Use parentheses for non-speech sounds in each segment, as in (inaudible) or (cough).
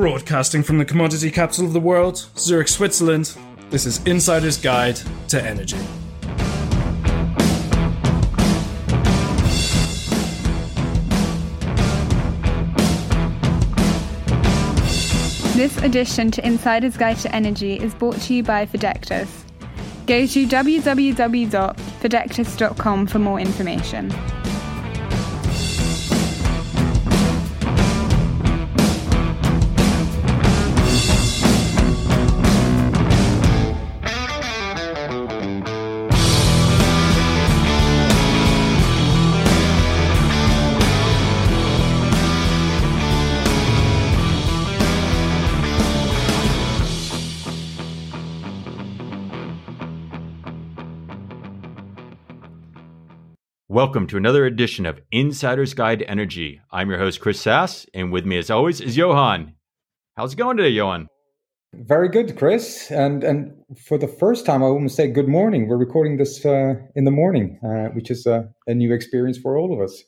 Broadcasting from the commodity capital of the world, Zurich, Switzerland, this is Insider's Guide to Energy. This edition to Insider's Guide to Energy is brought to you by Fidectus. Go to www.fidectus.com for more information. Welcome to another edition of Insider's Guide to Energy. I'm your host, Chris Sass, and with me, as always, is Johan. How's it going today, Johan? Very good, Chris. And and for the first time, I almost say good morning. We're recording this uh, in the morning, uh, which is a, a, new experience for all of us.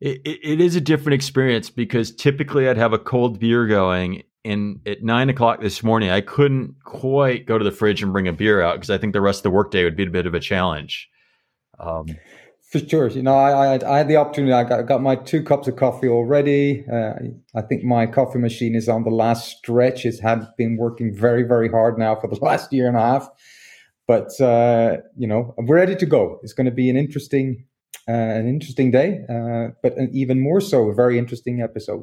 It, it, it is a different experience because typically I'd have a cold beer going, and at nine o'clock this morning, I couldn't quite go to the fridge and bring a beer out because I think the rest of the workday would be a bit of a challenge. Um, for sure. You know, I, I, I, had the opportunity. I got, got my two cups of coffee already. Uh, I think my coffee machine is on the last stretch. It had been working very, very hard now for the (laughs) last year and a half. But uh, you know, we're ready to go. It's going to be an interesting, uh, an interesting day, uh, but an even more so, a very interesting episode.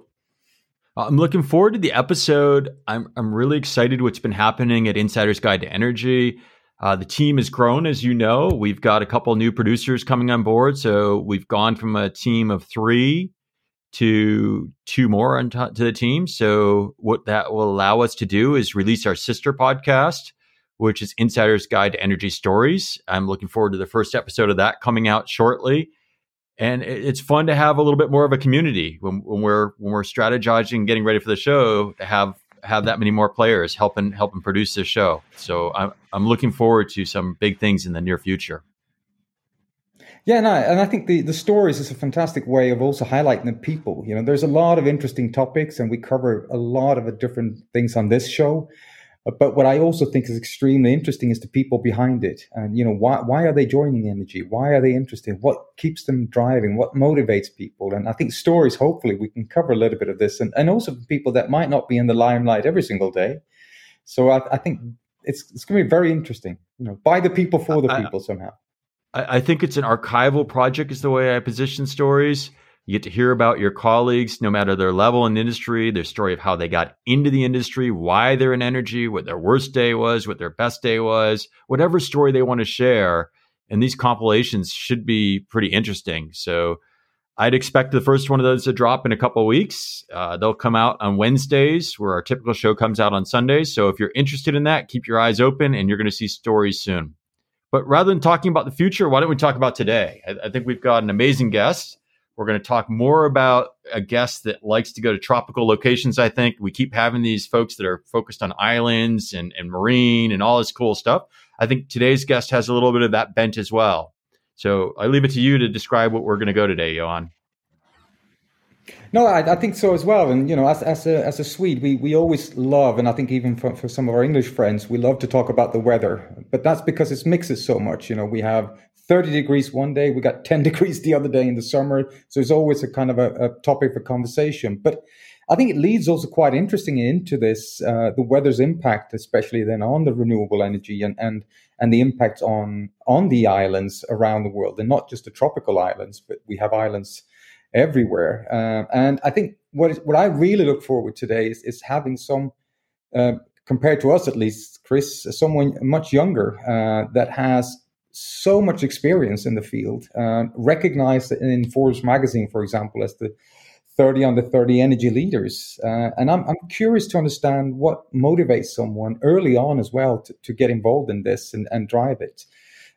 I'm looking forward to the episode. I'm I'm really excited what's been happening at Insider's Guide to Energy. Uh, the team has grown, as you know. We've got a couple new producers coming on board. So we've gone from a team of three to two more on to the team. So what that will allow us to do is release our sister podcast, which is Insider's Guide to Energy Stories. I'm looking forward to the first episode of that coming out shortly. And it's fun to have a little bit more of a community when, when we're when we're strategizing, getting ready for the show to have have that many more players helping helping produce this show. So I'm I'm looking forward to some big things in the near future. Yeah, no, and I think the, the stories is a fantastic way of also highlighting the people. You know, there's a lot of interesting topics, and we cover a lot of different things on this show. But what I also think is extremely interesting is the people behind it, and you know why why are they joining energy? Why are they interested? What keeps them driving? What motivates people? And I think stories. Hopefully, we can cover a little bit of this, and, and also people that might not be in the limelight every single day. So I, I think it's it's going to be very interesting. You know, by the people for the people somehow. I, I think it's an archival project, is the way I position stories you get to hear about your colleagues, no matter their level in the industry, their story of how they got into the industry, why they're in energy, what their worst day was, what their best day was, whatever story they want to share. And these compilations should be pretty interesting. So I'd expect the first one of those to drop in a couple weeks. Uh, they'll come out on Wednesdays, where our typical show comes out on Sundays. So if you're interested in that, keep your eyes open and you're going to see stories soon. But rather than talking about the future, why don't we talk about today? I, I think we've got an amazing guest. We're going to talk more about a guest that likes to go to tropical locations. I think we keep having these folks that are focused on islands and, and marine and all this cool stuff. I think today's guest has a little bit of that bent as well. So I leave it to you to describe what we're going to go today, Johan. No, I, I, think so as well. And you know, as, as a as a Swede, we we always love, and I think even for, for some of our English friends, we love to talk about the weather. But that's because it mixes so much. You know, we have 30 degrees one day, we got (laughs) 10 degrees the other day in the summer. So it's always a kind of a, a topic for conversation. But I think it leads also quite interesting into this uh, the weather's impact, especially then on the renewable energy and and and the impact on on the islands around the world, and not just the tropical islands, but we have islands everywhere. Uh, and I think what what I really look forward to today is is having some. Uh, compared to us, at least, Chris, someone much younger uh, that has so much experience in the field, uh, recognized in Forbes magazine, for example, as the 30 under 30 energy leaders. Uh, and I'm, I'm curious to understand what motivates someone early on as well to, to get involved in this and, and drive it.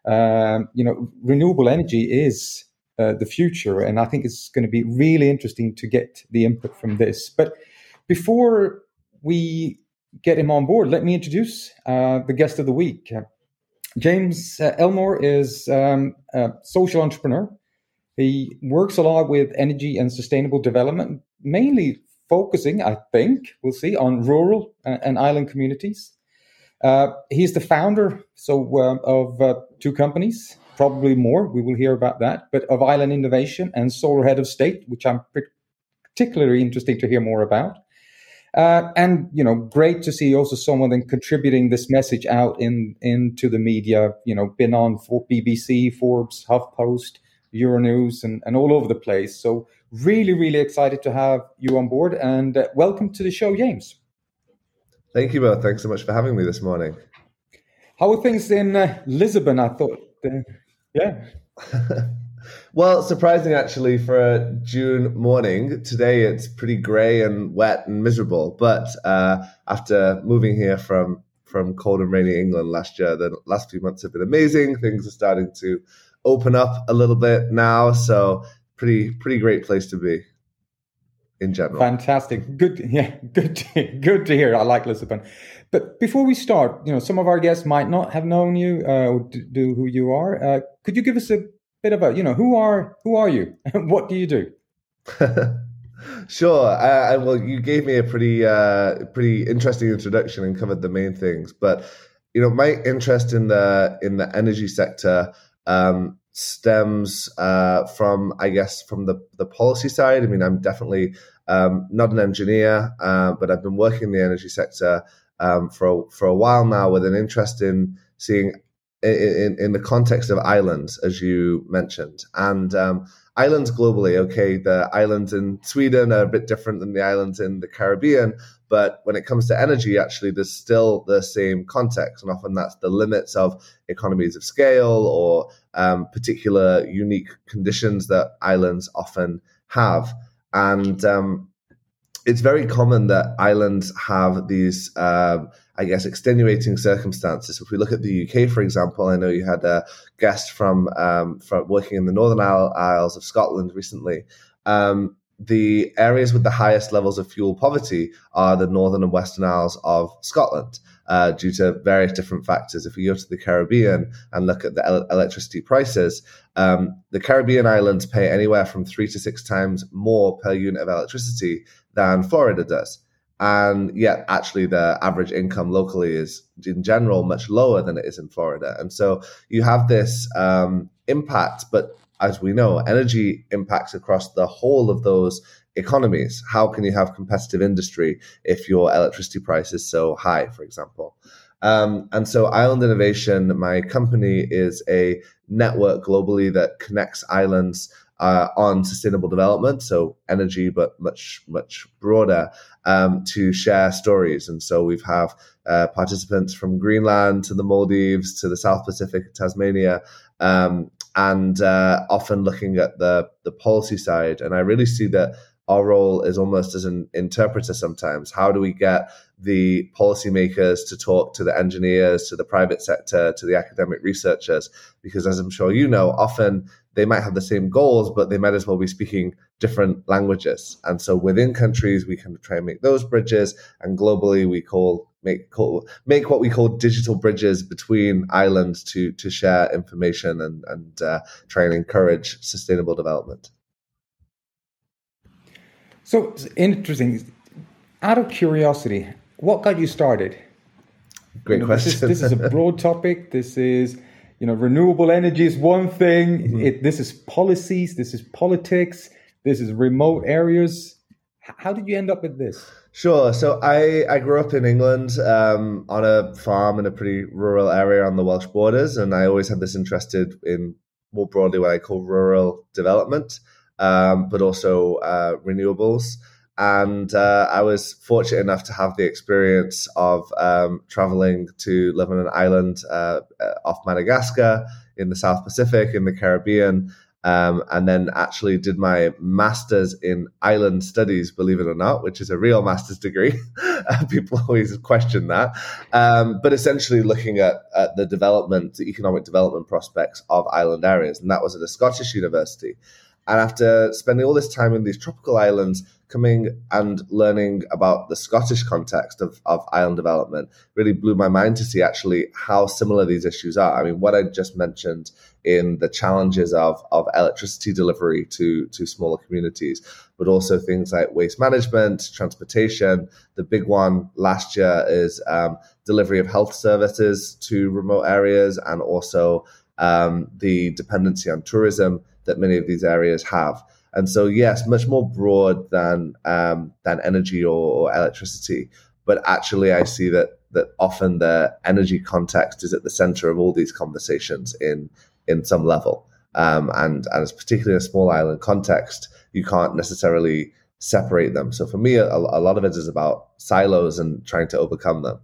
Um, you know, renewable energy is uh, the future, and I think it's going to be really interesting to get the input from this. But before we get him on board, let me introduce uh, the guest of the week. James uh, Ellsmoor is um, a social entrepreneur. He works a lot with energy and sustainable development, mainly focusing, I think, we'll see, on rural uh, and island communities. Uh, he's the founder so uh, of uh, two companies, probably more. We will hear about that, but of Island Innovation and Solar Head of State, which I'm particularly interested to hear more about. Uh, and you know, great to see also someone then contributing this message out in into the media. You know, been on for BBC, Forbes, HuffPost, Euronews, and, and all over the place. So really, really excited to have you on board, and uh, welcome to the show, James. Thank you both. Thanks so much for having me this morning. How are things in uh, Lisbon? I thought, uh, yeah. (laughs) well, surprising actually for a June morning. Today it's pretty grey and wet and miserable. But uh, after moving here from from cold and rainy England last year, the last few months have been amazing. Things are starting to open up a little bit now, so pretty pretty great place to be in general. Fantastic. Good. Yeah. Good. To, good to hear. I like Lisbon. But before we start, you know, some of our guests might not have known you uh, or do who you are. Uh, could you give us a bit about you know, who are who are you? And (laughs) what do you do? (laughs) sure. I, well, you gave me a pretty uh, pretty interesting introduction and covered the main things. But you know, my interest in the in the energy sector um, stems uh, from, I guess, from the the policy side. I mean, I'm definitely um, not an engineer, uh, but I've been working in the energy sector um, for for a while now with an interest in seeing in, in the context of islands, as you mentioned, and um, islands globally. Okay, the islands in Sweden are a bit different than the islands in the Caribbean, but when it comes to energy, actually, there's still the same context, and often that's the limits of economies of scale or um, particular unique conditions that islands often have, and um, it's very common that islands have these, um, I guess, extenuating circumstances. If we look at the UK, for example, I know you had a guest from um, from working in the Northern Isles of Scotland recently. Um, the areas with the highest levels of fuel poverty are the Northern and Western Isles of Scotland. Uh, due to various different factors. If we go to the Caribbean and look at the el- electricity prices, um, the Caribbean islands pay anywhere from three to six times more per unit of electricity than Florida does. And yet, actually, the average income locally is, in general, much lower than it is in Florida. And so you have this um, impact, but as we know, energy impacts across the whole of those economies. How can you have competitive industry if your electricity price is so high, for example? Um, and so, Island Innovation, my company, is a network globally that connects islands uh, on sustainable development, so energy, but much much broader, um, to share stories. And so we have uh, participants from Greenland to the Maldives to the South Pacific, Tasmania, um, and uh, often looking at the the policy side. And I really see that our role is almost as an interpreter sometimes. How do we get the policymakers to talk to the engineers, to the private sector, to the academic researchers? Because as I'm sure you know, often they might have the same goals, but they might as well be speaking different languages. And so within countries, we can try and make those bridges, and globally, we call make call, make what we call digital bridges between islands to to share information and and uh, try and encourage sustainable development. So it's interesting. Out of curiosity, what got you started? Great you know, question. This is, this is a (laughs) broad topic. This is you know, renewable energy is one thing. Mm-hmm. It, this is policies. This is politics. This is remote areas. How did you end up with this? Sure. So I, I grew up in England um, on a farm in a pretty rural area on the Welsh borders, and I always had this interested in more broadly what I call rural development, um, but also uh, renewables. And uh, I was fortunate enough to have the experience of um, traveling to live on an island uh, uh, off Madagascar in the South Pacific, in the Caribbean, um, and then actually did my master's in island studies, believe it or not, which is a real master's degree. (laughs) People always question that. Um, but essentially looking at, at the development, the economic development prospects of island areas. And that was at a Scottish university. And after spending all this time in these tropical islands, coming and learning about the Scottish context of, of island development really blew my mind to see actually how similar these issues are. I mean, what I just mentioned in the challenges of, of electricity delivery to, to smaller communities, but also things like waste management, transportation. The big one last year is um, delivery of health services to remote areas and also um, the dependency on tourism that many of these areas have. And so, yes, much more broad than um, than energy or, or, electricity. But actually, I see that that often the energy context is at the center of all these conversations in in some level. Um, and and it's particularly in a small island context, you can't necessarily separate them. So for me, a, a lot of it is about silos and trying to overcome them.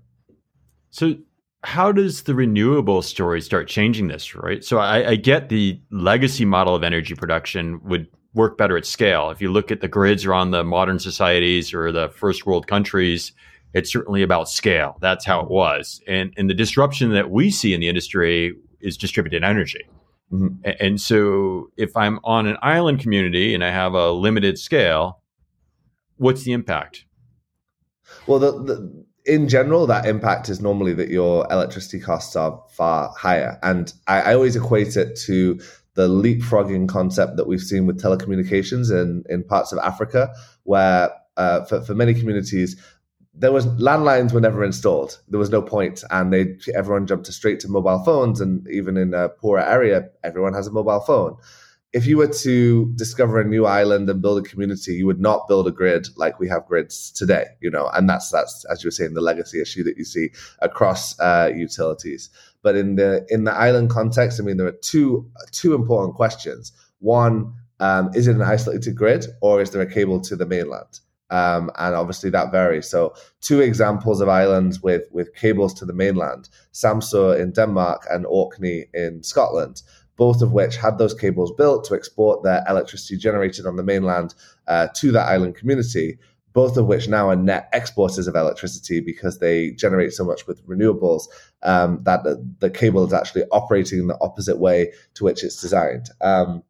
So how does the renewable story start changing this right so I, I, get the legacy model of energy production would work better at scale. If you look at the grids around the modern societies or the first world countries, it's certainly about scale. That's how it was. And, and the disruption that we see in the industry is distributed energy. Mm-hmm. And so if I'm on an island community and I have a limited scale, what's the impact? Well, the, the, in general, that impact is normally that your electricity costs are far higher. And I, I always equate it to the leapfrogging concept that we've seen with telecommunications in, in parts of Africa, where uh, for, for many communities, there was landlines were never installed. There was no point, and they everyone jumped straight to mobile phones. And even in a poorer area, everyone has a mobile phone. If you were to discover a new island and build a community, you would not build a grid like we have grids today. You know, and that's that's as you were saying the legacy issue that you see across uh, utilities. But in the in the island context, I mean, there are two two important questions. One, um, is it an isolated grid or is there a cable to the mainland? Um, and obviously that varies. So, two examples of islands with with cables to the mainland: Samsø in Denmark and Orkney in Scotland. Both of which had those cables built to export their electricity generated on the mainland uh, to that island community both of which now are net exporters of electricity because they generate so much with renewables um, that the, the, cable is actually operating in the opposite way to which it's designed, um,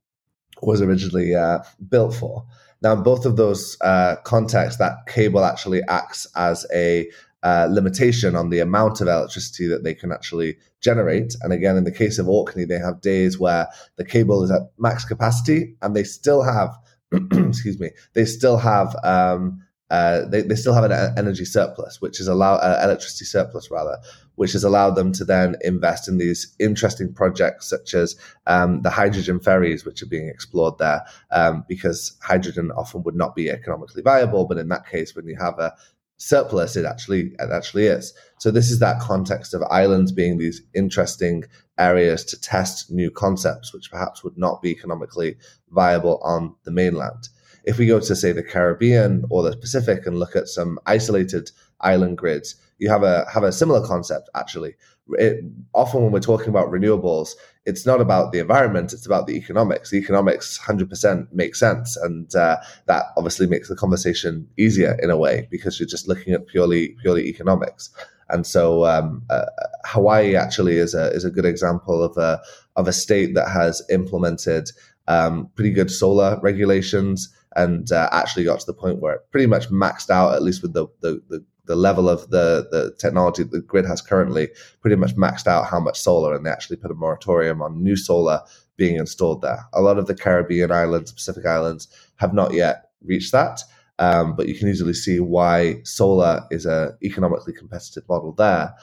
was originally uh, built for. Now, in both of those uh, contexts, that cable actually acts as a uh, limitation on the amount of electricity that they can actually generate. And again, in the case of Orkney, they have days where the cable is at max capacity and they still have, (clears throat) excuse me, they still have um, uh, they, they still have an energy surplus, which is allow uh, electricity surplus rather, which has allowed them to then invest in these interesting projects such as um, the hydrogen ferries, which are being explored there, um, because hydrogen often would not be economically viable, but in that case, when you have a surplus, it actually it actually is. So this is that context of islands being these interesting areas to test new concepts, which perhaps would not be economically viable on the mainland. If we go to, say, the Caribbean or the Pacific and look at some isolated island grids, you have a have a similar concept actually. It, often when we're talking about renewables, it's not about the environment; it's about the economics. The economics, hundred percent, makes sense, and uh, that obviously makes the conversation easier in a way because you're just looking at purely purely economics. And so um, uh, Hawaii actually is a is a good example of a of a state that has implemented um, pretty good solar regulations and uh, actually got to the point where it pretty much maxed out, at least with the the, the, the level of the, the technology the grid has currently, pretty much maxed out how much solar, and they actually put a moratorium on new solar being installed there. A lot of the Caribbean islands, Pacific islands, have not yet reached that. Um, but you can easily see why solar is a economically competitive model there.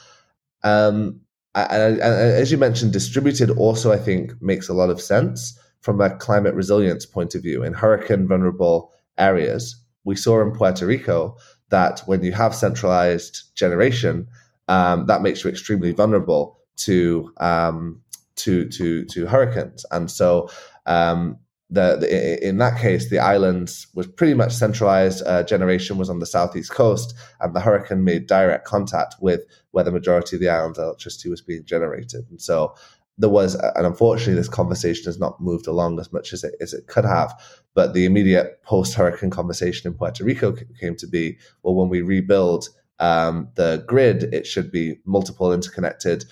Um, and, and, as you mentioned, distributed also I think makes a lot of sense from a climate resilience point of view in hurricane vulnerable areas. We saw in Puerto Rico that when you have centralized generation, um, that makes you extremely vulnerable to um, to to to hurricanes. And so, um, the, the, in that case, the islands was pretty much centralized. Uh, generation was on the southeast coast, and the hurricane made direct contact with where the majority of the island's electricity was being generated. And so, there was, and unfortunately, this conversation has not moved along as much as it as it could have. But the immediate post hurricane conversation in Puerto Rico came to be well, when we rebuild um, the grid, it should be multiple interconnected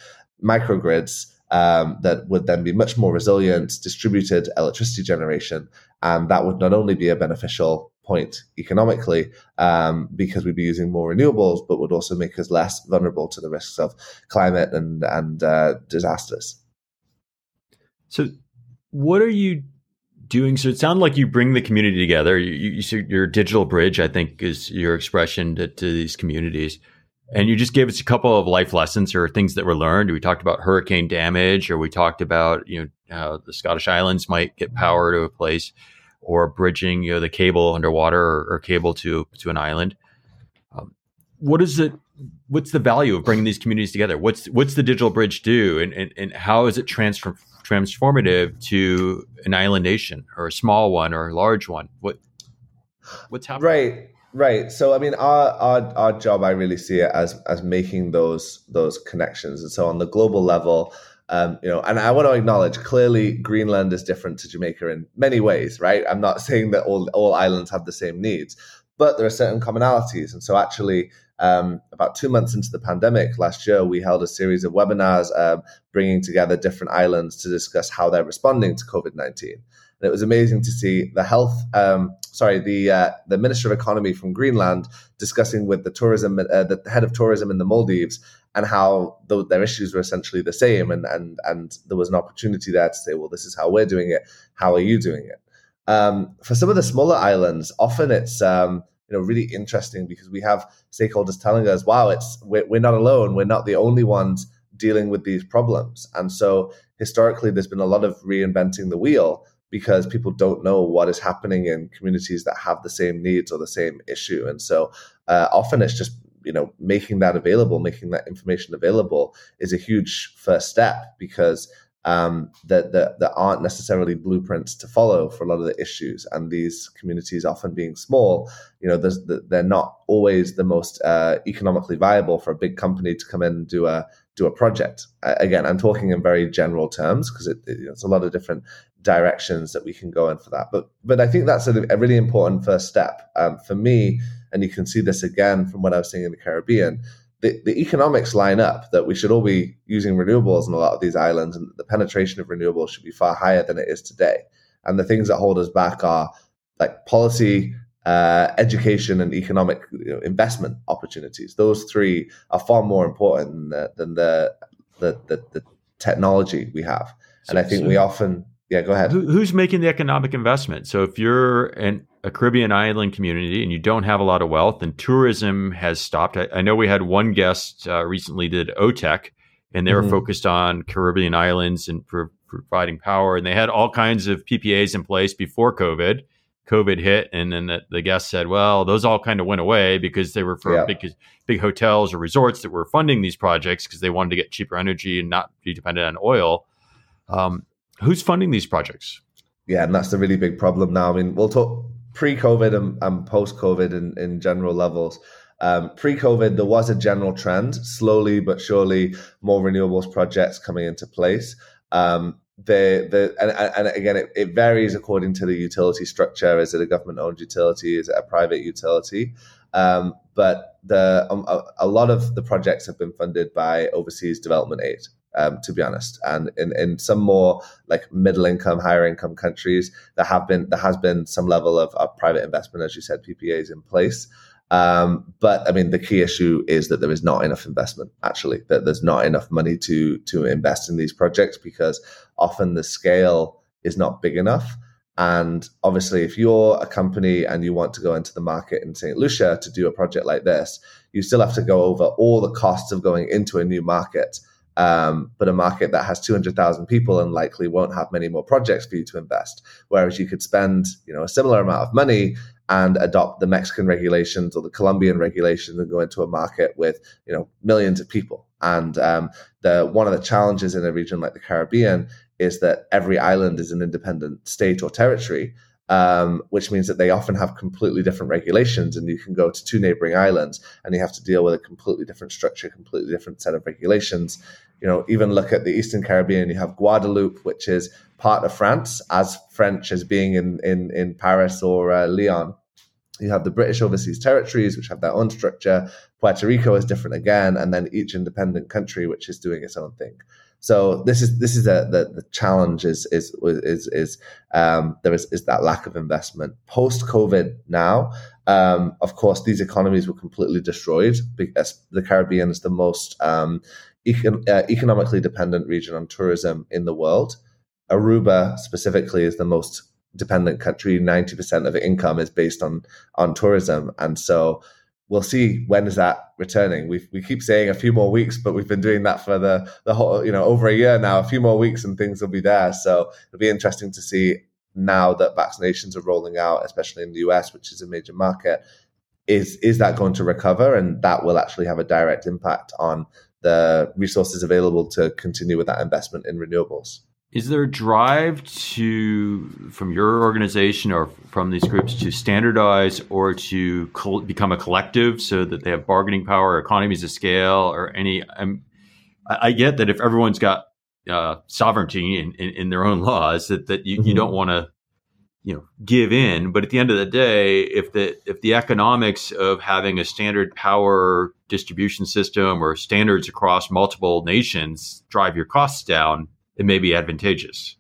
microgrids um, that would then be much more resilient, distributed electricity generation. And that would not only be a beneficial point economically um, because we'd be using more renewables, but would also make us less vulnerable to the risks of climate and, and uh, disasters. So, what are you doing? So, it sounds like you bring the community together. You, you, your digital bridge, I think, is your expression to, to these communities. And you just gave us a couple of life lessons or things that were learned. We talked about hurricane damage, or we talked about you know how the Scottish Islands might get power to a place, or bridging you know the cable underwater or, or cable to to an island. Um, what is it? What's the value of bringing these communities together? What's what's the digital bridge do, and and, and how is it transform, transformative to an island nation or a small one or a large one? What what's happening? Right. Right. So I mean our, our our job I really see it as as making those those connections. And so on the global level, um, you know, and I want to acknowledge clearly Greenland is different to Jamaica in many ways, right? I'm not (laughs) saying that all all islands have the same needs, but there are certain commonalities. And so actually um, about two months into the pandemic last year, we held a series of webinars um, bringing together different islands to discuss how they're responding to COVID 19. And it was amazing to see the health, um, sorry, the uh, the Minister of Economy from Greenland discussing with the tourism, uh, the head of tourism in the Maldives, and how the, their issues were essentially the same, and and and there was an opportunity there to say, well, this is how we're doing it. How are you doing it? Um, for some of the smaller islands, often it's um, you know really interesting because we have stakeholders telling us, "Wow, it's we're, we're not alone. We're not the only ones dealing with these problems." And so historically, there's been a lot of reinventing the wheel because people don't know what is happening in communities that have the same needs or the same issue. And so uh, often it's just you know making that available, making that information available is a huge first step because um, that, that, that aren't necessarily blueprints to follow for a lot of the issues. And these communities, often being small, you know, they're not always the most uh, economically viable for a big company to come in and do a do a project. Again, I'm talking in very general terms because it, it, it's a lot of different directions that we can go in for that. But but I think that's a, a really important first step um, for me. And you can see this again from what I was seeing in the Caribbean. The, the economics line up that we should all be using renewables in a lot of these islands, and the penetration of renewables should be far higher than it is today. And the things that hold us back are like policy, uh, education, and economic you know, investment opportunities. Those three are far more important than the than the, the, the, the technology we have. So, and I think so, we often yeah, go ahead. Who, who's making the economic investment? So if you're an, a Caribbean island community and you don't have a lot of wealth and tourism has stopped, I, I know we had one guest uh, recently did OTEC and they mm-hmm. were focused on Caribbean islands and pro- providing power. And they had all kinds of PPAs in place before COVID. COVID hit, and then the, the guest said, "Well, those all kind of went away because they were for yeah. big big hotels or resorts that were funding these projects because they wanted to get cheaper energy and not be dependent on oil." Um, Who's funding these projects? Yeah, and that's the really big problem now. I mean, we'll talk pre-COVID and, and post-COVID in, in general levels. Um, pre-COVID, there was a general trend, slowly but surely, more renewables projects coming into place. Um, the the and, and again, it, it, varies according to the utility structure. Is it a government-owned utility? Is it a private utility? Um, but the um, a, a, lot of the projects have been funded by overseas development aid um, to be honest. And in, in some more like middle income, higher income countries, there have been there has been some level of, of private investment, as you said, PPAs in place. Um, but I mean, the key issue is that there is not enough investment. Actually, that there's not enough money to to invest in these projects because often the scale is not big enough. And obviously, if you're a company and you want to go into the market in St. Lucia to do a project like this, you still have to go over all the costs of going into a new market um, but a market that has 200,000 people and likely won't have many more projects for you to invest. Whereas you could spend, you know, a similar amount of money and adopt the Mexican regulations or the Colombian regulations and go into a market with, you know, millions of people. And um, the one of the challenges in a region like the Caribbean is that every island is an independent state or territory um, which means that they often have completely different regulations. And you can go to two neighboring islands and you have to deal with a completely different structure, completely different set of regulations. You know, even look at the Eastern Caribbean, you have Guadeloupe, which is part of France, as French as being in, in, in Paris or uh, Lyon. You have the British overseas territories, which have their own structure. Puerto Rico is different again, and then each independent country, which is doing its own thing. So this is this is a, the the challenge is is is is um, there is is that lack of investment post COVID now. Um, of course, these economies were completely destroyed because the Caribbean is the most um, econ- uh, economically dependent region on tourism in the world. Aruba specifically is the most dependent country. Ninety percent of income is based on on tourism, and so we'll see when is that returning. We we keep saying a few more weeks, but we've been doing that for the the whole you know over a year now. A few more weeks and things will be there. So it'll be interesting to see now that vaccinations are rolling out, especially in the US, which is a major market. Is is that going to recover, and that will actually have a direct impact on the resources available to continue with that investment in renewables. Is there a drive to, from your organization or from these groups, to standardize or to co- become a collective so that they have bargaining power, economies of scale, or any? Um, I, I, get that if everyone's got uh, sovereignty in, in, in, their own laws, that that you, mm-hmm. you don't want to, you know, give in. But at the end of the day, if the if the economics of having a standard power distribution system or standards across multiple nations drive your costs down it may be advantageous.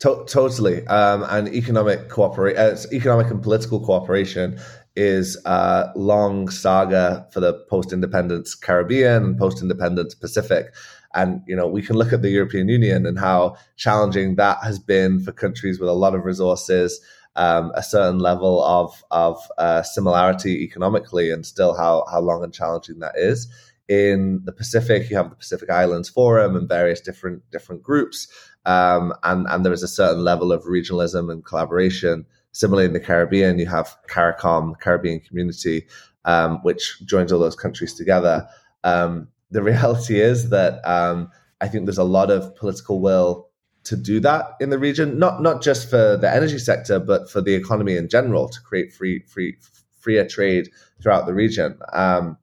To- totally. Um, and economic cooperation, uh, economic and political cooperation is a long saga for the post-independence Caribbean and post-independence Pacific. And you know, we can look at the European Union and how challenging that has been for countries with a lot of resources, um, a certain level of of uh, similarity economically, and still how how long and challenging that is in the Pacific, you have the Pacific Islands Forum and various different different groups, um, and and there is a certain level of regionalism and collaboration. Similarly, in the Caribbean, you have CARICOM, Caribbean Community, um, which joins all those countries together. Um, the (laughs) reality is that um, I think there's a lot of political will to do that in the region, not not just for the energy sector, but for the economy in general, to create free free freer trade throughout the region. Um,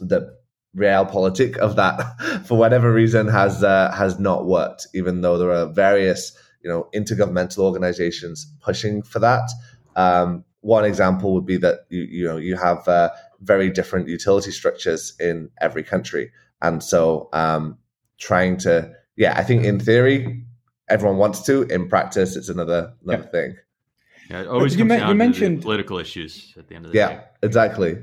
the realpolitik of that (laughs) for whatever reason has uh, has not worked even though there are various you know intergovernmental organizations pushing for that. Um, one example would be that you you know you have uh, very different utility structures in every country. And so um, trying to yeah i think in theory everyone wants to. In practice it's another another yeah. thing. Yeah it always you, you mentioned political issues at the end of the yeah, day. yeah exactly.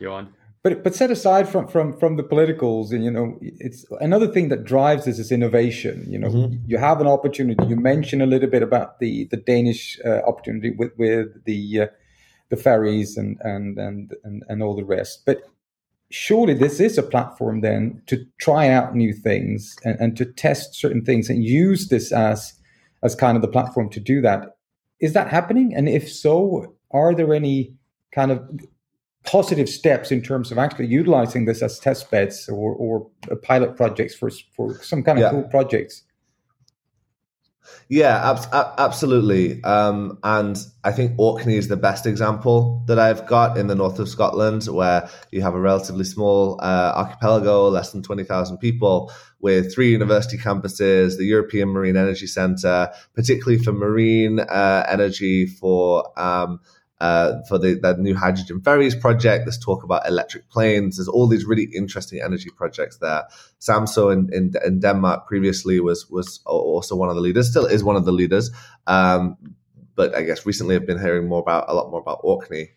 Go on but but set aside from from from the politicals, and you know, it's another thing that drives this is innovation. You know, mm-hmm. you have an opportunity. You mentioned a little bit about the the Danish uh, opportunity with with the uh, the ferries and, and and and and all the rest, but surely this is a platform then to try out new things and, and to test certain things and use this as as kind of the platform to do that. Is that happening? And if so, are there any kind of positive steps in terms of actually utilizing this as test beds or, or pilot projects for for some kind of yeah. cool projects. Yeah, ab- absolutely. Um, and I think Orkney is the best example that I've got in the north of Scotland, where you have a relatively small uh, archipelago, less than 20,000 people, with three university campuses, the European Marine Energy Centre, particularly for marine uh, energy, for um, uh, for the, the new hydrogen ferries project. There's talk about electric planes. There's all these really interesting energy projects there. Samso in, in, in, Denmark previously was was also one of the leaders, still is one of the leaders. Um, but I guess recently I've been hearing more about a lot more about Orkney.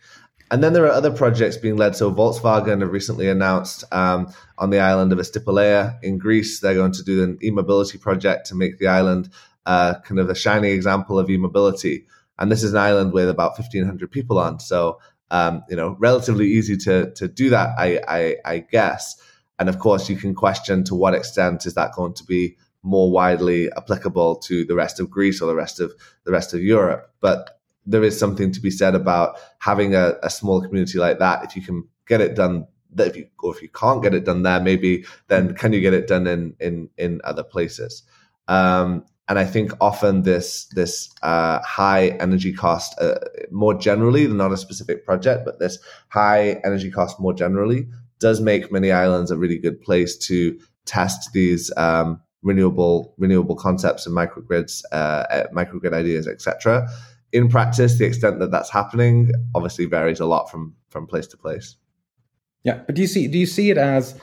And then there are other projects being led. So Volkswagen have recently announced um, on the island of Astypalaia in Greece, they're going to do an e-mobility project to make the island uh, kind of a shining example of e-mobility and this is an island with about 1500 people on. So um, you know relatively easy to to do that I, I, I guess. And of course you can question to what extent is that going to be more widely applicable to the rest of Greece or the rest of the rest of Europe. But there is something to be said about having a, a small community like that. If you can get it done if you or if you can't get it done there maybe then can you get it done in in in other places? Um, and I think often this this uh, high energy cost, uh, more generally, not a specific project, but this high energy cost more generally, does make many islands a really good place to test these um, renewable renewable concepts and microgrids, uh, microgrid ideas, etc. In practice, the extent that that's happening obviously varies a lot from from place to place. Yeah, but do you see do you see it as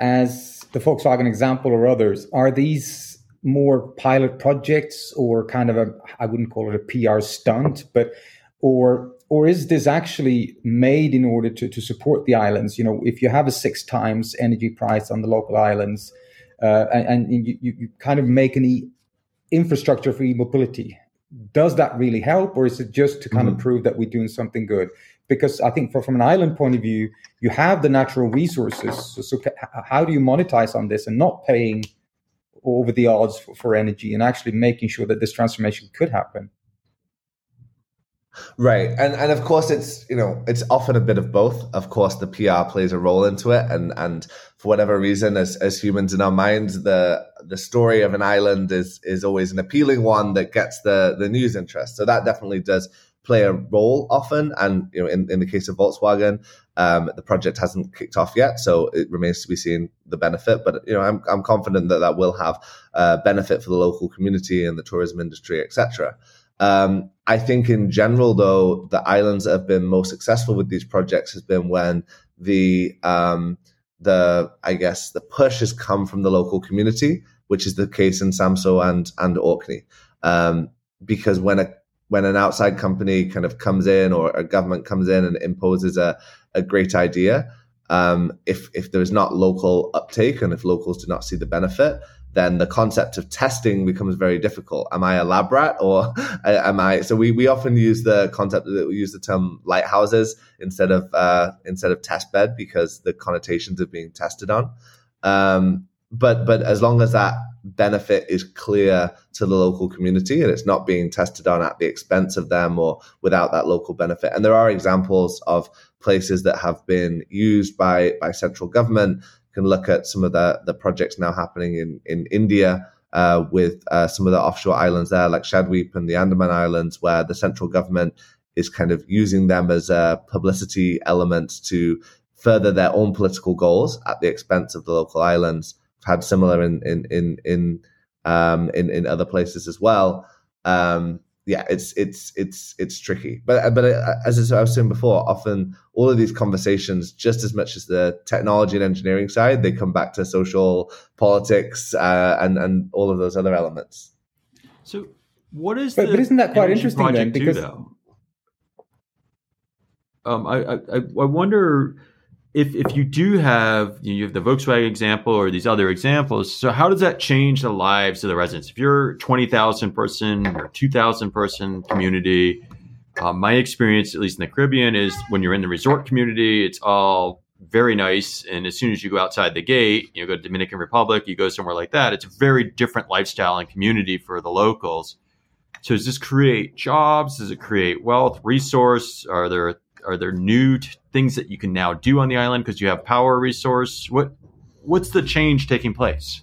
as the Volkswagen example or others, are these more pilot projects or kind of a I wouldn't call it a PR stunt, but or or is this actually made in order to, to support the islands? You know, if you have a six times energy price on the local islands, uh, and, and you, you kind of make any infrastructure for e-mobility, does that really help, or is it just to kind mm-hmm. of prove that we're doing something good? Because I think for, from an island point of view, you have the natural resources. So, so how do you monetize on this and not paying over the odds for, for energy and actually making sure that this transformation could happen? Right. And and of course it's you know, it's often a bit of both. Of course the PR plays a role into it and and for whatever reason as as humans in our minds the the story of an island is is always an appealing one that gets the the news interest. So that definitely does play a role often and you know in, in the case of Volkswagen um, the project hasn't kicked off yet, so it remains to be seen the benefit. But you know, I'm I'm confident that that will have uh, benefit for the local community and the tourism industry, etc. Um, I think in general, though, the islands that have been most successful with these projects has been when the um, the I guess the push has come from the local community, which is the case in Samso and and Orkney. Um, because when a when an outside company kind of comes in or a government comes in and imposes a, a great idea, um, if if there is not local uptake and if locals do not see the benefit, then the concept of testing becomes very difficult. Am I a lab rat or (laughs) am I? So we, we often use the concept that we use the term lighthouses instead of uh, instead of test bed because the connotations of being tested on. Um, but but as long as that benefit is clear to the local community and it's not being tested on at the expense of them or without that local benefit, and there are examples of places that have been used by by central government can look at some of the, the projects now happening in, in India uh, with uh, some of the offshore islands there, like Shadweep and the Andaman Islands, where the central government is kind of using them as a publicity element to further their own political goals at the expense of the local islands. We've had similar in in in in um, in, in other places as well. Um, yeah, it's it's it's it's tricky. But but uh, as I was saying before, often all of these conversations, just as much as the technology and engineering side, they come back to social politics uh, and and all of those other elements. So, what is? But, but isn't that quite interesting then? Because um, I, I I wonder if if you do have you, know, you have the Volkswagen example or these other examples, so how does that change the lives of the residents? If you're twenty thousand person or two thousand person community, uh, my experience, at least in the Caribbean, is when you're in the resort community, it's all very nice, and as soon as you go outside the gate, you go to Dominican Republic, you go somewhere like that, it's a very different lifestyle and community for the locals. So does this create jobs? Does it create wealth, resource? Are there are there new t- things that you can now do on the island because you have power resource? What what's the change taking place?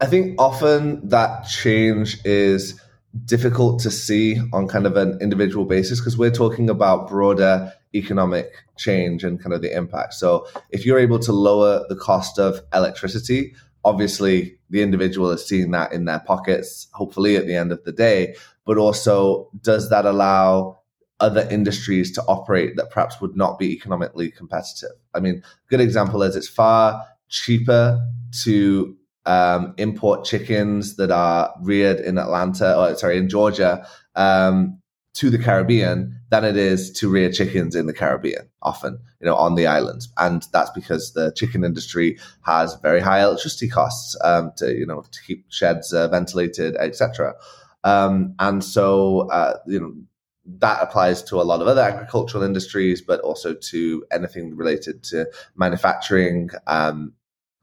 I think often that change is difficult to see on kind of an individual basis because we're talking about broader economic change and kind of the impact. So if you're able to lower the cost of electricity, obviously the individual is seeing that in their pockets, hopefully at the end of the day. But also, does that allow other industries to operate that perhaps would not be economically competitive. I mean, good example is it's far cheaper to um, import chickens that are reared in Atlanta or sorry in Georgia um, to the Caribbean than it is to rear chickens in the Caribbean. Often, you know, on the islands, and that's because the chicken industry has very high electricity costs um, to you know to keep sheds uh, ventilated, etc. Um, and so, uh, you know, that applies to a lot of other agricultural industries, but also to anything related to manufacturing. Um,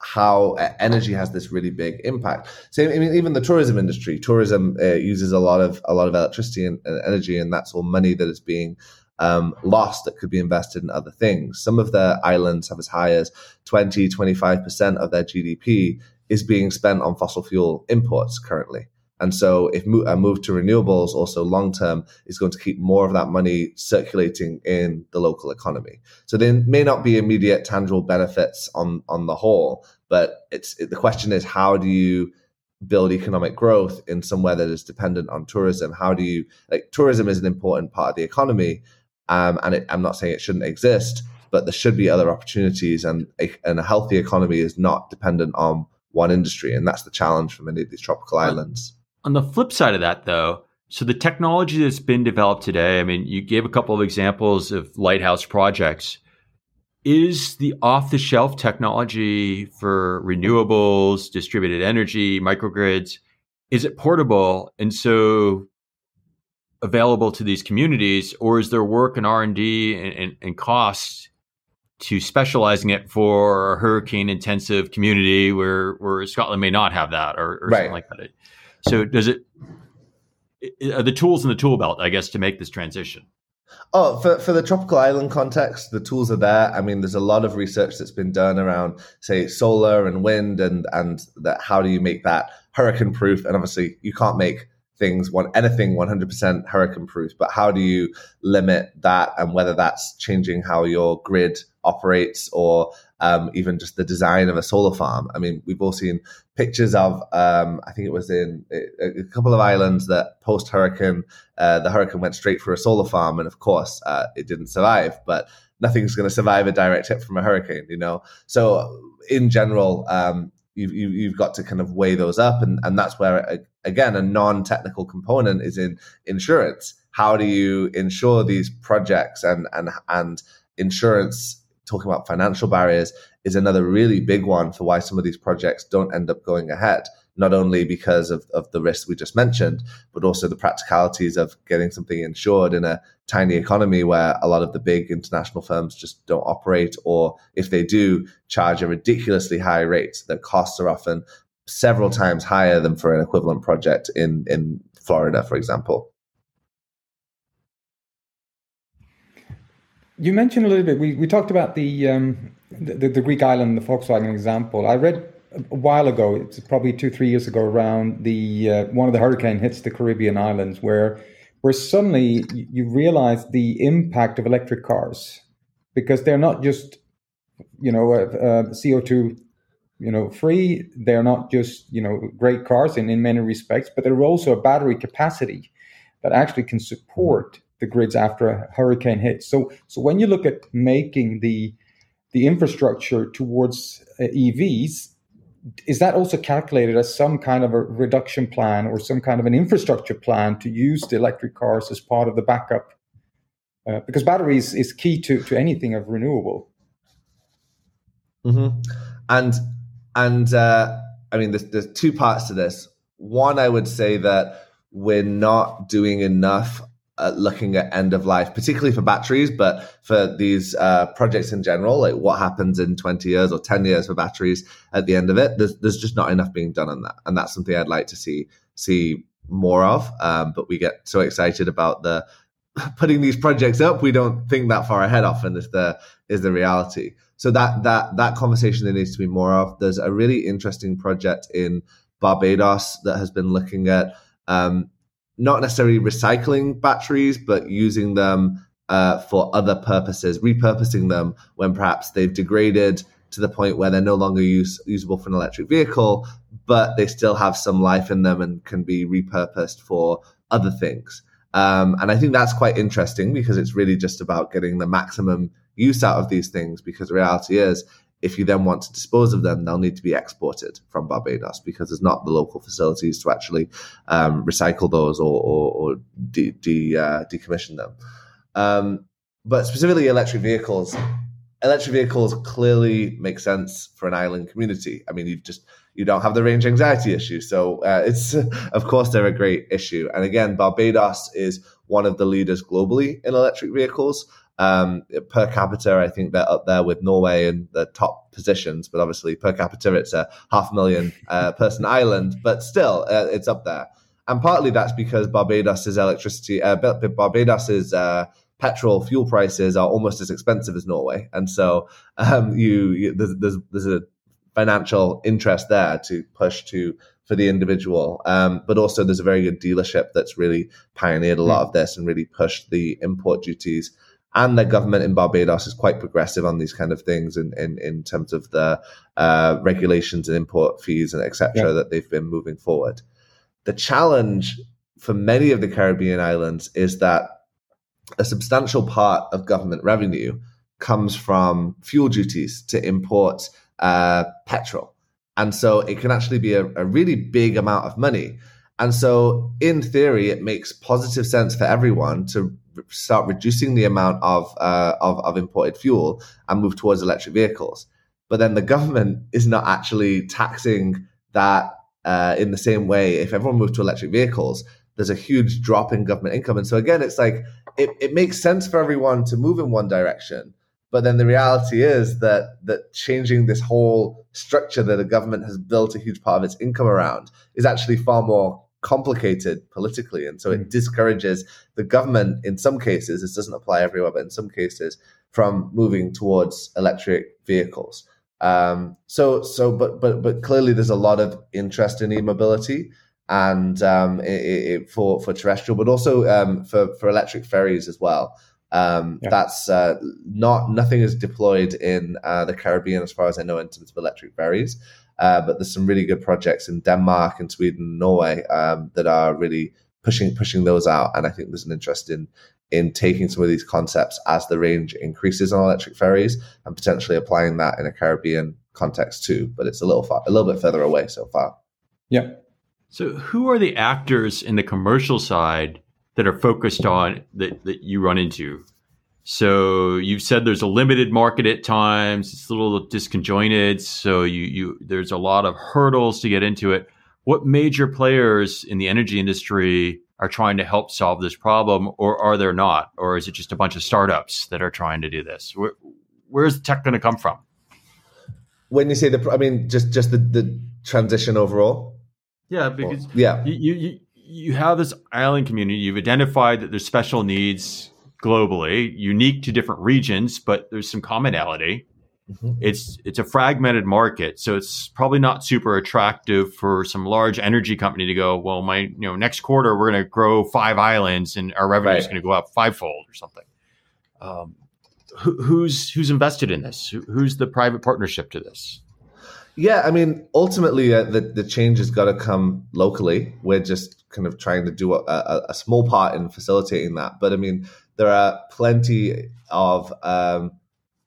how energy has this really big impact. So, I mean, even the tourism industry, tourism uh, uses a lot of a lot of electricity and, and, energy, and that's all money that is being um, lost that could be invested in other things. Some of the islands have as high as 20, 25% of their GDP is being spent on fossil fuel imports currently. And so, if a move to renewables also long term is going to keep more of that money circulating in the local economy. So there may not be immediate tangible benefits on on the whole, but it's it, the question is how do you build economic growth in somewhere that is dependent on tourism? How do you like tourism is an important part of the economy, um, and it, I'm not saying it shouldn't exist, but there should be other opportunities, and a, and a healthy economy is not dependent on one industry, and that's the challenge for many of these tropical islands. On the flip side of that, though, so the technology that's been developed today, I mean, you gave a couple of examples of lighthouse projects. Is the off the shelf technology for renewables, distributed energy, microgrids, is it portable and so available to these communities, or is there work and R and and, and costs to specializing it for a hurricane intensive community where where Scotland may not have that or, or Right. something like that? So does it are the tools in the tool belt, I guess, to make this transition? Oh, for, for the tropical island context, the tools are there. I mean, there's a lot of research that's been done around, say, solar and wind, and and that how do you make that hurricane proof? And obviously, you can't make things one anything 100% hurricane proof, but how do you limit that, and whether that's changing how your grid operates or um, even just the design of a solar farm. I mean, we've all seen pictures of, um, I think it was in a, a couple of islands that post hurricane, uh, the hurricane went straight for a solar farm, and of course, uh, it didn't survive. But nothing's going to survive a direct hit from a hurricane, you know. So, in general, um, you've, you've got to kind of weigh those up, and and that's where again a non-technical component is in insurance. How do you insure these projects and and and insurance? Talking about financial barriers is another really big one for why some of these projects don't end up going ahead. Not only because of, of the risks we just mentioned, but also the practicalities of getting something insured in a tiny economy where a lot of the big international firms just don't operate, or if they do, charge a ridiculously high rate. The costs are often several times higher than for an equivalent project in, in Florida, for example. You mentioned a little bit. We, we talked about the, um, the the Greek island, the Volkswagen example. I read a while ago. It's probably two three years ago. Around the uh, one of the hurricane hits the Caribbean islands, where where suddenly you, realize the impact of electric cars because they're not just you know uh, uh, CO two you know free. They're not just you know great cars in in many respects, but they're also a battery capacity that actually can support the grids after a hurricane hits. So, so when you look at making the the infrastructure towards uh, EVs, is that also calculated as some kind of a reduction plan or some kind of an infrastructure plan to use the electric cars as part of the backup? Uh, because batteries is key to to anything of renewable. hmm And and uh, I mean, there's, there's two parts to this. One, I would say that we're not doing enough at looking at end of life, particularly for batteries, but for these uh, projects in general, like what happens in 20 years or 10 years for batteries at the end of it. There's, there's just not enough being done on that, and that's something I'd like to see see more of. Um, but we get so excited about the (laughs) putting these projects up, we don't think that far ahead. Often is the is the reality. So that that that conversation there needs to be more of. There's a really interesting project in Barbados that has been looking at um, not necessarily recycling batteries, but using them uh, for other purposes, repurposing them when perhaps they've degraded to the point where they're no longer use, usable for an electric vehicle, but they still have some life in them and can be repurposed for other things. Um, and I think that's quite interesting because it's really just about getting the maximum use out of these things. Because the reality is, if you then want to dispose of them, they'll need to be exported from Barbados because there's not the local facilities to actually um, recycle those or, or, or de- de- uh, decommission them. Um, but specifically, electric vehicles. Electric vehicles clearly make sense for an island community. I mean, you just you don't have the range anxiety issue, so uh, it's (laughs) of course they're a great issue. And again, Barbados is one of the leaders globally in electric vehicles. Um, per capita, I think they're up there with Norway in the top positions, but obviously per capita, it's a half million uh, (laughs) person island, but still, uh, it's up there. And partly that's because Barbados's electricity, uh, Barbados's uh, petrol fuel prices are almost as expensive as Norway, and so um, you, you there's, there's there's a financial interest there to push to for the individual. Um, but also, there's a very good dealership that's really pioneered a lot of this and really pushed the import duties and the government in Barbados is quite progressive on these kind of things in, in, in terms of the uh, regulations and import fees and etc. Yeah. that they've been moving forward. The challenge for many of the Caribbean islands is that a substantial part of government revenue comes from fuel duties to import uh, petrol. And so it can actually be a, a really big amount of money. And so, in theory, it makes positive sense for everyone to start reducing the amount of, uh, of, of imported fuel and move towards electric vehicles. But then the government (laughs) is not actually taxing that uh, in the same way. If everyone moved to electric vehicles, there's a huge drop in government income. And so again, it's like it, it makes sense for everyone to move in one direction. But then the reality is that that changing this whole structure that the government has built a huge part of its income around is actually far more complicated politically. And so it hmm. discourages the government in some cases, this doesn't apply everywhere, but in some cases, from moving towards electric vehicles. Um, so, so, but, but, but clearly there's a lot of interest in e-mobility and um, it, it, for for terrestrial, but also um, for for electric ferries as well. Um, yeah. That's uh, not nothing is deployed in uh, the Caribbean as far as I know in terms of electric ferries, uh, but there's some really good projects in Denmark and Sweden and Norway um, that are really pushing pushing those out, and I think there's an interest in in taking some of these concepts as the range increases on electric ferries and potentially applying that in a Caribbean context too. But it's a little far, a little bit further away so far. Yeah, so, who are the actors in the commercial side that are focused on that, that you run into? So you've said there's a limited market at times. It's a little disconjointed. So you you there's a lot of hurdles to get into it. What major players in the energy industry are trying to help solve this problem, or are there not, or is it just a bunch of startups that are trying to do this? Where, where's the tech going to come from? When you say the, I mean, just just the, the transition overall. Yeah, because yeah, you, you you have this island community. You've identified that there's special needs globally, unique to different regions, but there's some commonality. Mm-hmm. It's it's a fragmented market, so it's probably not super attractive for some large energy company to go. Well, my you know next quarter we're going to grow five islands and our revenue right. is going to go up fivefold or something. Um, who, who's who's invested in this? Who, who's the private partnership to this? Yeah, I mean, ultimately, uh, the the change has got to come locally. We're just kind of trying to do a, a, a, small part in facilitating that. But I mean, there are plenty of um,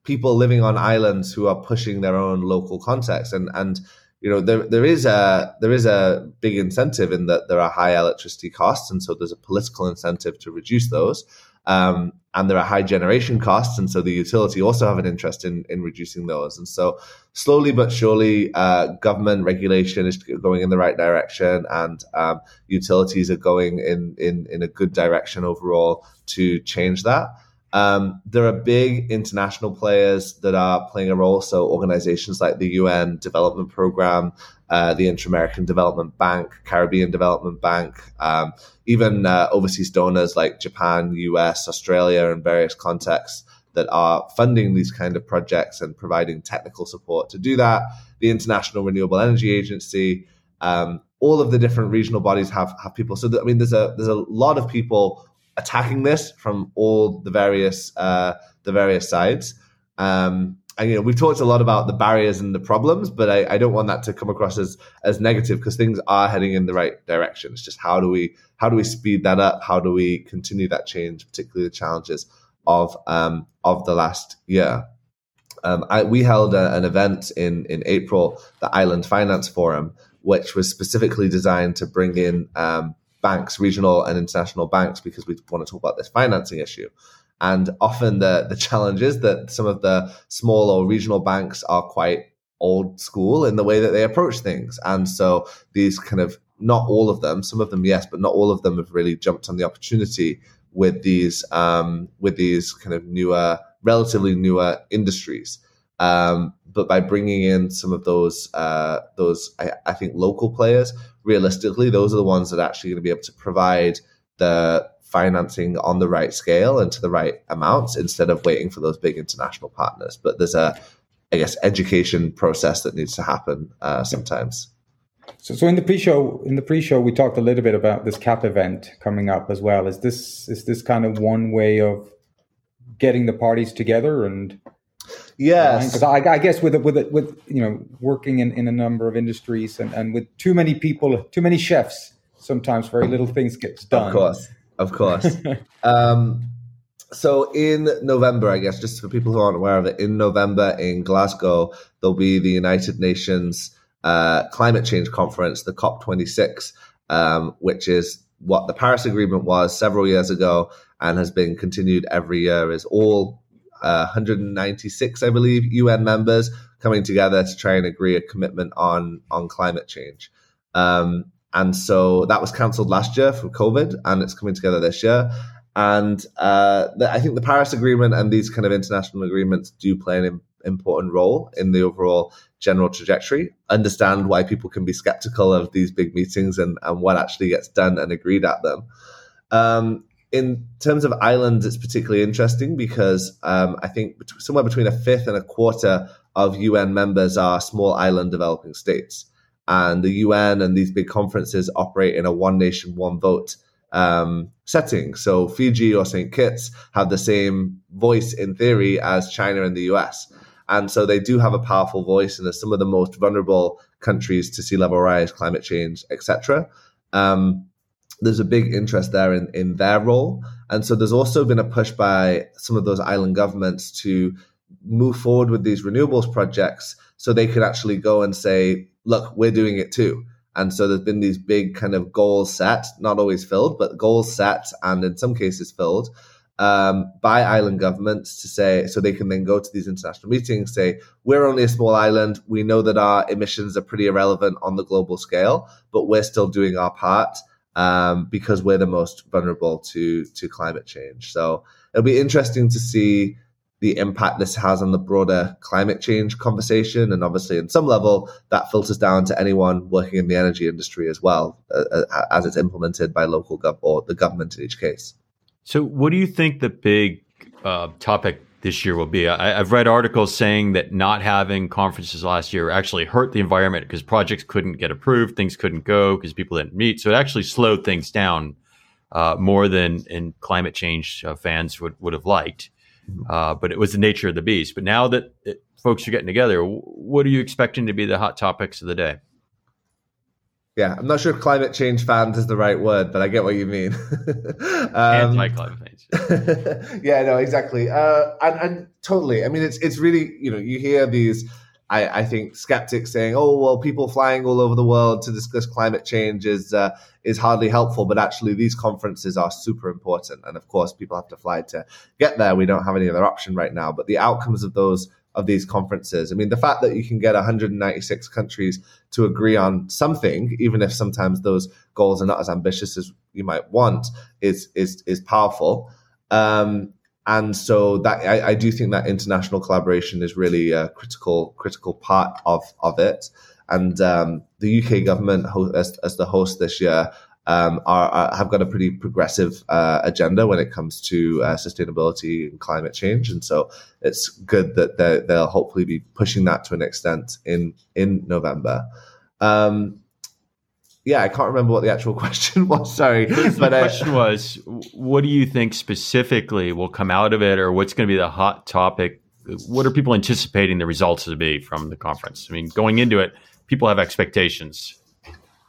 people living on islands who are pushing their own local context, and and you know there there is a there is a big incentive in that there are high electricity costs, and so there's a political incentive to reduce those. Um, and there are high generation costs, and so the utility also have an interest in in reducing those. And so, slowly but surely, uh, government regulation is going in the right direction, and um, utilities are going in in in a good direction overall to change that. Um, there are big international players that are playing a role. So organizations like the UN Development Program, uh, the Inter-American Development Bank, Caribbean Development Bank, um, even uh, overseas donors like Japan, US, Australia, and various contexts that are funding these kind of projects and providing technical support to do that. The International Renewable Energy Agency, um, all of the different regional bodies have have people. So I mean, there's a there's a lot of people attacking this from all the various uh, the various sides. Um, and you know, we've talked a lot about the barriers and the problems, but I, I don't want that to come across as as negative because things are heading in the right direction. It's just how do we how do we speed that up? How do we continue that change, particularly the challenges of um, of the last year? Um, I, we held a, an event in in April, the Island Finance Forum, which was specifically designed to bring in um, banks, regional and international banks, because we want to talk about this financing issue. And often the, the challenge is that some of the small or regional banks are quite old school in the way that they approach things. And so these kind of, not all of them, some of them, yes, but not all of them have really jumped on the opportunity with these, um, with these kind of newer, relatively newer industries. Um, but by bringing in some of those, uh, those I, I, think local players, realistically, those are the ones that are actually going to be able to provide the financing on the right scale and to the right amounts instead of waiting for those big international partners. But there's a, I guess, education process that needs to happen uh, sometimes. So, so in the pre-show, in the pre-show, we talked a little bit about this COP event coming up as well. Is this is this kind of one way of getting the parties together and Yes, because I, I, guess with with with you know working in, in a number of industries and, and with too many people, too many chefs, sometimes very little things gets done. Of course, of course. (laughs) um, so in November, I guess, just for people who aren't aware of it, in November in Glasgow, there'll be the United Nations uh, Climate Change Conference, the COP26, um, which is what the Paris Agreement was several years ago and has been continued every year. Is all uh, 196, I believe, UN members coming together to try and agree a commitment on on climate change. Um, and so that was cancelled last year for COVID, and it's coming together this year. And uh, the, I think the Paris Agreement and these kind of international agreements do play an important role in the overall general trajectory. Understand why people can be skeptical of these big meetings and, and what actually gets done and agreed at them. Um, in terms of islands, it's particularly interesting because um, I think somewhere between a fifth and a quarter of UN members are small island developing states. And the UN and these big conferences operate in a one nation, one vote um, setting. So Fiji or St. Kitts have the same voice in theory as China and the US. And so they do have a powerful voice and they're some of the most vulnerable countries to sea level rise, climate change, etc. Um, there's a big interest there in, in their role. And so there's also been a push by some of those island governments to move forward with these renewables projects so they could actually go and say, look, we're doing it too. And so there's been these big kind of goals set, not always filled, but goals set and in some cases filled um, by island governments to say, so they can then go to these international meetings, say, we're only a small island. We know that our emissions are pretty irrelevant on the global scale, but we're still doing our part um, because we're the most vulnerable to, to climate change. So it'll be interesting to see the impact this has on the broader climate change conversation. And obviously, in some level, that filters down to anyone working in the energy industry as well, uh, uh, as it's implemented by local gov or the government in each case. So, what do you think the big uh, topic this year will be? I, have read articles saying that not having conferences last year actually hurt the environment because projects couldn't get approved, things couldn't go because people didn't meet. So, it actually slowed things down uh, more than in climate change uh, fans would, would have liked. Uh, but it was the nature of the beast. But now that it, folks are getting together, what are you expecting to be the hot topics of the day? Yeah, I'm not sure if climate change fans is the right word, but I get what you mean. (laughs) um, Anti-climate change. (laughs) yeah, no, exactly, uh, and, and totally. I mean, it's it's really you know you hear these I, I, think skeptics saying, "Oh, well, people flying all over the world to discuss climate change is uh, is hardly helpful." But actually, these conferences are super important, and of course, people have to fly to get there. We don't have any other option right now. But the outcomes of those of these conferences, I mean, the fact that you can get 196 countries to agree on something, even if sometimes those goals are not as ambitious as you might want, is is is powerful. Um, and so that I, I, do think that international collaboration is really a critical critical part of of it. And um, the UK government, as, as the host this year, um, are, are, have got a pretty progressive uh, agenda when it comes to uh, sustainability and climate change, and so it's good that they'll hopefully be pushing that to an extent in in November. Um, yeah, I can't remember what the actual (laughs) question was. Sorry, the, but the question was, what do you think specifically will come out of it, or what's going to be the hot topic? What are people anticipating the results to be from the conference? I mean, going into it, people have expectations.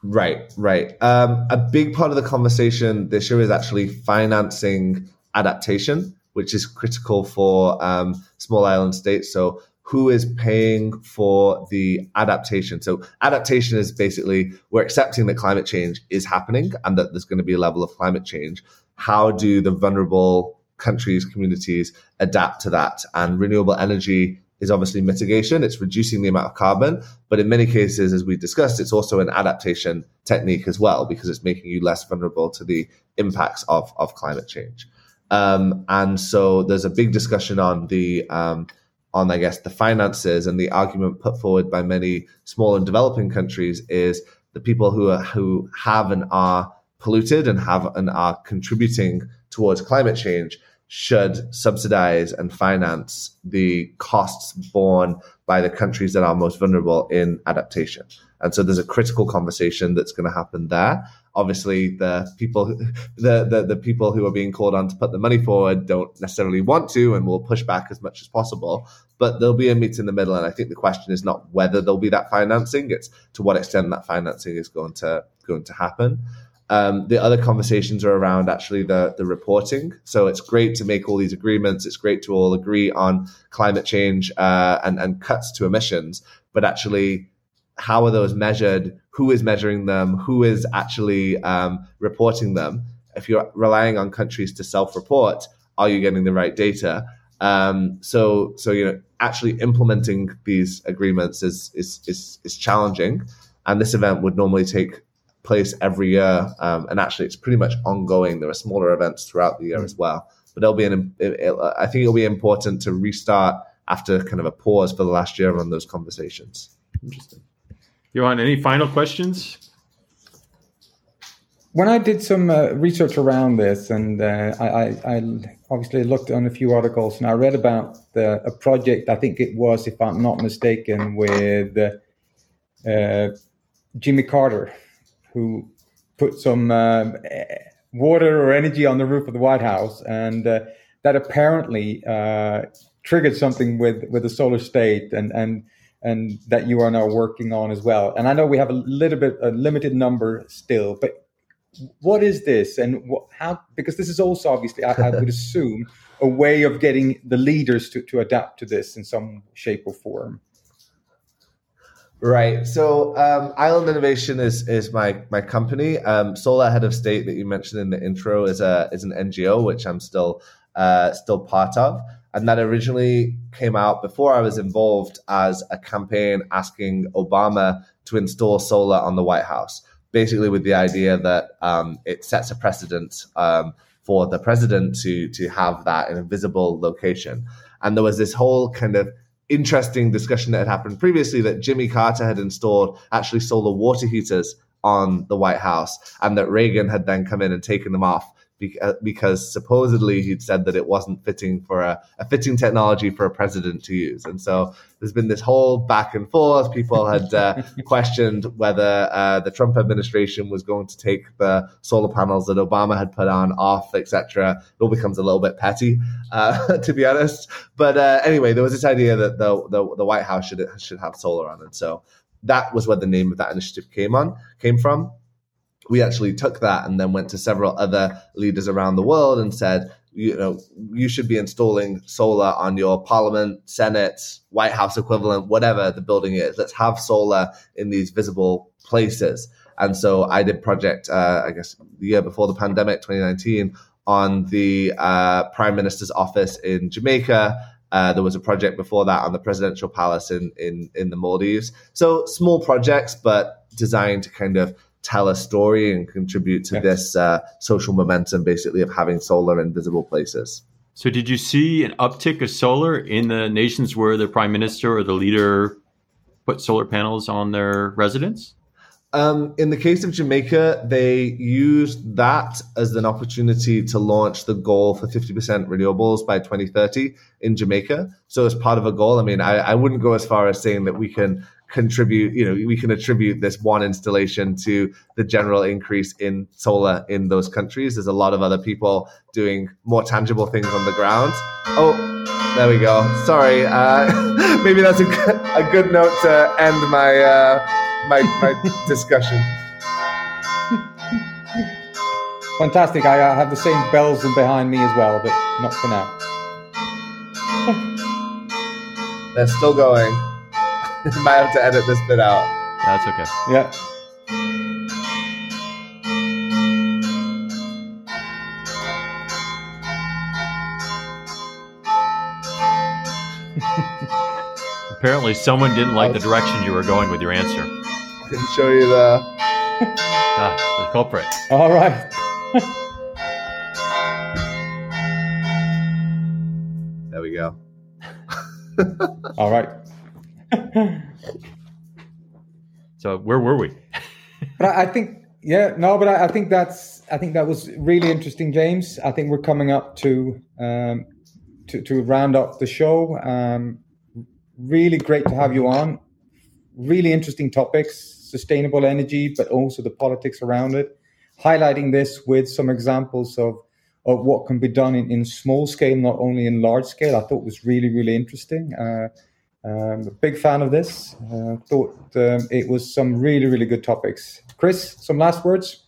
Right, right. Um, a big part of the conversation this year is actually financing adaptation, which is critical for um, small island states. So who is paying for the adaptation. So adaptation is basically we're accepting that climate change is happening and that there's going to be a level of climate change. How do the vulnerable countries, communities adapt to that? And renewable energy is obviously mitigation. It's reducing the amount of carbon, but in many cases, as we discussed, it's also an adaptation technique as well because it's making you less vulnerable to the impacts of, of climate change. Um, and so there's a big discussion on the um, on, I guess, the finances and the argument put forward by many small and developing countries is the people who are, who have and are polluted and have and are contributing towards climate change should subsidize and finance the costs borne by the countries that are most vulnerable in adaptation. And so there's a critical conversation that's going to happen there. Obviously the people the, the the people who are being called on to put the money forward don't necessarily want to and will push back as much as possible but there'll be a meet in the middle. And i think the question is not whether there'll be that financing it's to what extent that financing is going to going to happen Um, the other conversations are around actually the the reporting. So it's great to make all these agreements. It's great to all agree on climate change uh, and and cuts to emissions. But actually, how are those measured? Who is measuring them? Who is actually um, reporting them? If you're relying on countries to self-report, are you getting the right data? Um, so so you know actually implementing these agreements is is is, is challenging. And this event would normally take place every year, um, and actually it's pretty much ongoing. There are smaller events throughout the year as well, but it'll be an. It, it, I think it'll be important to restart after kind of a pause for the last year on those conversations. Interesting. Johan, any final questions? When I did some uh, research around this, and uh, I, I, I, obviously looked on a few articles, and I read about the, a project. I think it was, if I'm not mistaken, with uh, Jimmy Carter, who put some um, water or energy on the roof of the White House, and uh, that apparently uh, triggered something with with the solar state, and and and that you are now working on as well. And I know we have a little bit a limited number still, but what is this, and what, how? Because this is also obviously, I, I would (laughs) assume, a way of getting the leaders to to adapt to this in some shape or form. Right. So um, Island Innovation is is my my company. Um, Solar Head of State that you mentioned in the intro is a is an NGO which I'm still uh, still part of, and that originally came out before I was involved as a campaign asking Obama to install solar on the White House, basically with the idea that um, it sets a precedent um, for the president to to have that in a visible location. And there was this whole kind of interesting discussion that had happened previously that Jimmy Carter had installed actually solar water heaters on the White House and that Reagan had then come in and taken them off because supposedly he'd said that it wasn't fitting for a, a, fitting technology for a president to use. And so there's been this whole back and forth. People had uh, (laughs) questioned whether uh, the Trump administration was going to take the solar panels that Obama had put on off, etc. It all becomes a little bit petty, uh, (laughs) to be honest. But uh, anyway, there was this idea that the, the, the White House should should have solar on, and so that was where the name of that initiative came on came from we actually took that and then went to several other leaders around the world and said, you know, you should be installing solar on your parliament, senate, White House equivalent, whatever the building is. Let's have solar in these visible places. And so I did project, uh, I guess, the year before the pandemic, 2019, on the uh, Prime Minister's office in Jamaica. Uh, there was a project before that on the presidential palace in, in in the Maldives. So small projects, but designed to kind of tell a story and contribute to this uh, social momentum, basically, of having solar in visible places. So, did you see an uptick of solar in the nations where the prime minister or the leader put solar panels on their residence? Um, in the case of Jamaica, they used that as an opportunity to launch the goal for 50% renewables by 2030 in Jamaica. So, as part of a goal, I mean, I, I wouldn't go as far as saying that we can contribute, you know, we can attribute this one installation to the general increase in solar in those countries. There's a lot of other people doing more tangible things on the ground. Oh, there we go. Sorry. Uh, (laughs) maybe that's a good, a good note to end my, uh, my, my (laughs) discussion. Fantastic. I have the same bells behind me as well, but not for now. They're still going. (laughs) Might have to edit this bit out. That's okay. Yeah. (laughs) Apparently, someone didn't like the direction you were going with your answer. I can show you the. ah, the culprit. All right. (laughs) there we go. All right. (laughs) so where were we? (laughs) but I, I, think yeah no, but I, I, think that's I think that was really interesting, James. I think we're coming up to um, to, to round up the show. Um, really great to have you on. Really interesting topics, sustainable energy, but also the politics around it. Highlighting this with some examples of of what can be done in, in small scale, not only in large scale. I thought was really, really interesting. Uh, um, a big fan of this. Uh, thought um, it was some really, really good topics. Chris, some last words?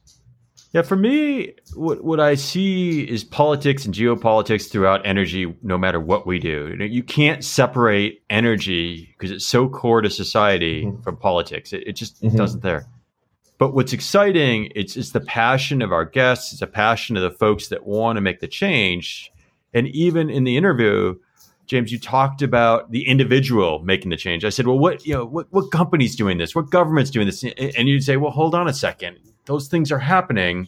Yeah, for me, what, what I see is politics and geopolitics throughout energy, no matter what we do. You, know, you can't separate energy because it's so core to society mm-hmm. from politics. It, it just mm-hmm. doesn't there. But what's exciting, it's, it's the passion of our guests, it's the passion of the folks that want to make the change. And even in the interview, James, you talked about the individual making the change. I said, well, what you know, what what company's doing this? What government's doing this? And you'd say, well, hold on a second. Those things are happening,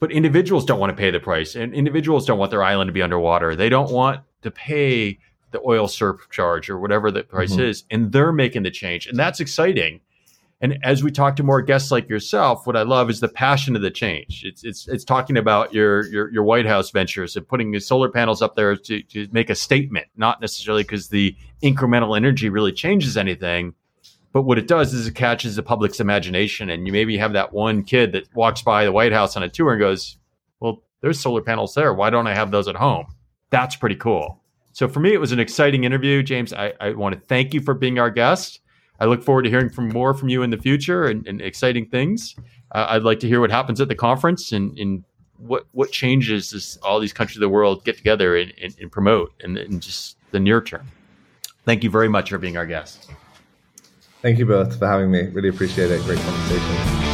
but individuals don't want to pay the price, and individuals don't want their island to be underwater. They don't want to pay the oil surcharge or whatever the price mm-hmm. is, and they're making the change, and that's exciting. And as we talk to more guests like yourself, what I love is the passion of the change. It's it's it's talking about your your, your White House ventures and putting the solar panels up there to, to make a statement, not necessarily because the incremental energy really changes anything. But what it does is it catches the public's imagination, and you maybe have that one kid that walks by the White House on a tour and goes, "Well, there's solar panels there. Why don't I have those at home?" That's pretty cool. So for me, it was an exciting interview, James. I, I want to thank you for being our guest. I look forward to hearing from more from you in the future and, and exciting things. Uh, I'd like to hear what happens at the conference and, and what what changes as all these countries of the world get together and, and, and promote in, in just the near term. Thank you very much for being our guest. Thank you both for having me. Really appreciate it. Great conversation.